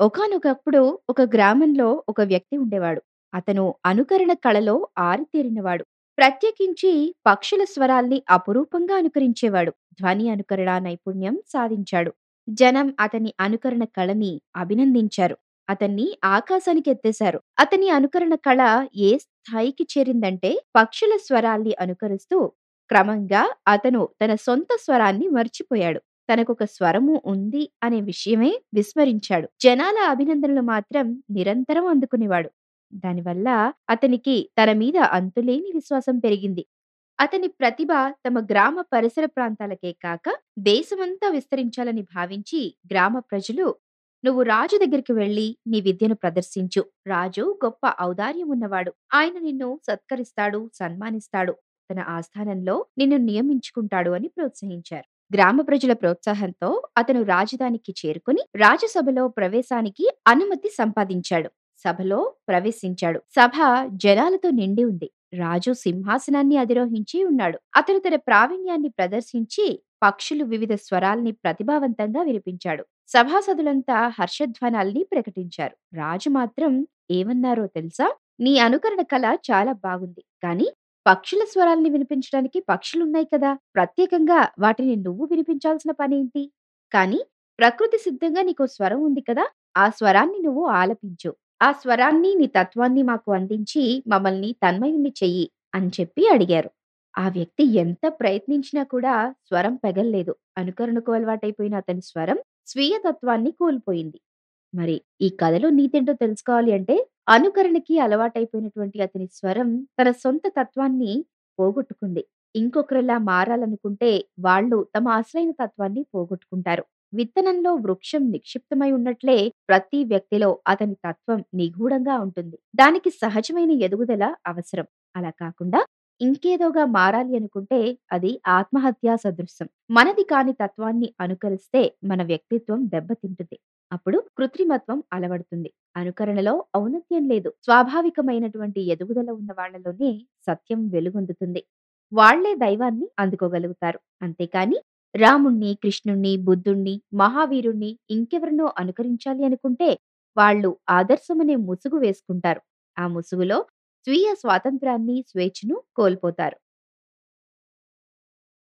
ఒకానొకప్పుడు ఒక గ్రామంలో ఒక వ్యక్తి ఉండేవాడు. అతను అనుకరణ కళలో ఆరితేరినవాడు. ప్రత్యేకించి పక్షుల స్వరాల్ని అపురూపంగా అనుకరించేవాడు. ధ్వని అనుకరణ నైపుణ్యం సాధించాడు. జనం అతని అనుకరణ కళని అభినందించారు. అతన్ని ఆకాశానికి ఎత్తేశారు. అతని అనుకరణ కళ ఏ స్థాయికి చేరిందంటే పక్షుల స్వరాల్ని అనుకరిస్తూ క్రమంగా అతను తన సొంత స్వరాన్ని మర్చిపోయాడు. తనకొక స్వరము ఉంది అనే విషయమే విస్మరించాడు. జనాల అభినందనలు మాత్రం నిరంతరం అందుకునేవాడు. దానివల్ల అతనికి తన మీద అంతులేని విశ్వాసం పెరిగింది. అతని ప్రతిభ తమ గ్రామ పరిసర ప్రాంతాలకే కాక దేశమంతా విస్తరించాలని భావించి గ్రామ ప్రజలు నువ్వు రాజు దగ్గరికి వెళ్ళి నీ విద్యను ప్రదర్శించు. రాజు గొప్ప ఔదార్యం ఉన్నవాడు. ఆయన నిన్ను సత్కరిస్తాడు, సన్మానిస్తాడు. తన ఆస్థానంలో నిన్ను నియమించుకుంటాడు అని ప్రోత్సహించారు. గ్రామ ప్రజల ప్రోత్సాహంతో అతను రాజధానికి చేరుకుని రాజసభలో ప్రవేశానికి అనుమతి సంపాదించాడు. సభలో ప్రవేశించాడు. సభ జనాలతో నిండి ఉంది. రాజు సింహాసనాన్ని అధిరోహించి ఉన్నాడు. అతను తన ప్రావీణ్యాన్ని ప్రదర్శించి పక్షులు వివిధ స్వరాల్ని ప్రతిభావంతంగా వినిపించాడు. సభాసదులంతా హర్షధ్వానాల్ని ప్రకటించారు. రాజు మాత్రం ఏమన్నారో తెలుసా? నీ అనుకరణ కళ చాలా బాగుంది. కానీ పక్షుల స్వరాల్ని వినిపించడానికి పక్షులున్నాయి కదా! ప్రత్యేకంగా వాటిని నువ్వు వినిపించాల్సిన పనేంటి? కానీ ప్రకృతి సిద్ధంగా నీకో స్వరం ఉంది కదా! ఆ స్వరాన్ని నువ్వు ఆలపించు. ఆ స్వరాన్ని నీ తత్వాన్ని మాకు అందించి మమ్మల్ని తన్మయుణ్ణి చెయ్యి అని చెప్పి అడిగారు. ఆ వ్యక్తి ఎంత ప్రయత్నించినా కూడా స్వరం పెగల్లేదు. అనుకరణకు అలవాటైపోయిన అతని స్వరం స్వీయ తత్వాన్ని కోల్పోయింది. మరి ఈ కథలో నీతేంటో తెలుసుకోవాలి అంటే అనుకరణకి అలవాటైపోయినటువంటి అతని స్వరం తన సొంత తత్వాన్ని పోగొట్టుకుంది. ఇంకొకరిలా మారాలనుకుంటే వాళ్ళు తమ అసలైన తత్వాన్ని పోగొట్టుకుంటారు. విత్తనంలో వృక్షం నిక్షిప్తమై ఉన్నట్లే ప్రతి వ్యక్తిలో అతని తత్వం నిగూఢంగా ఉంటుంది. దానికి సహజమైన ఎదుగుదల అవసరం. అలా కాకుండా ఇంకేదోగా మారాలి అనుకుంటే అది ఆత్మహత్యా సదృశ్యం మనది కాని తత్వాన్ని అనుకరిస్తే మన వ్యక్తిత్వం దెబ్బతింటుంది. అప్పుడు కృత్రిమత్వం అలవడుతుంది. అనుకరణలో ఔన్నత్యం లేదు. స్వాభావికమైనటువంటి ఎదుగుదల ఉన్న వాళ్ళలోనే సత్యం వెలుగొందుతుంది. వాళ్ళే దైవాన్ని అందుకోగలుగుతారు. అంతేకాని రాముణ్ణి, కృష్ణుణ్ణి, బుద్ధుణ్ణి, మహావీరుణ్ణి ఇంకెవరినో అనుకరించాలి అనుకుంటే వాళ్ళు ఆదర్శమనే ముసుగు వేసుకుంటారు. ఆ ముసుగులో స్వీయ స్వాతంత్రాన్ని, స్వేచ్ఛను కోల్పోతారు.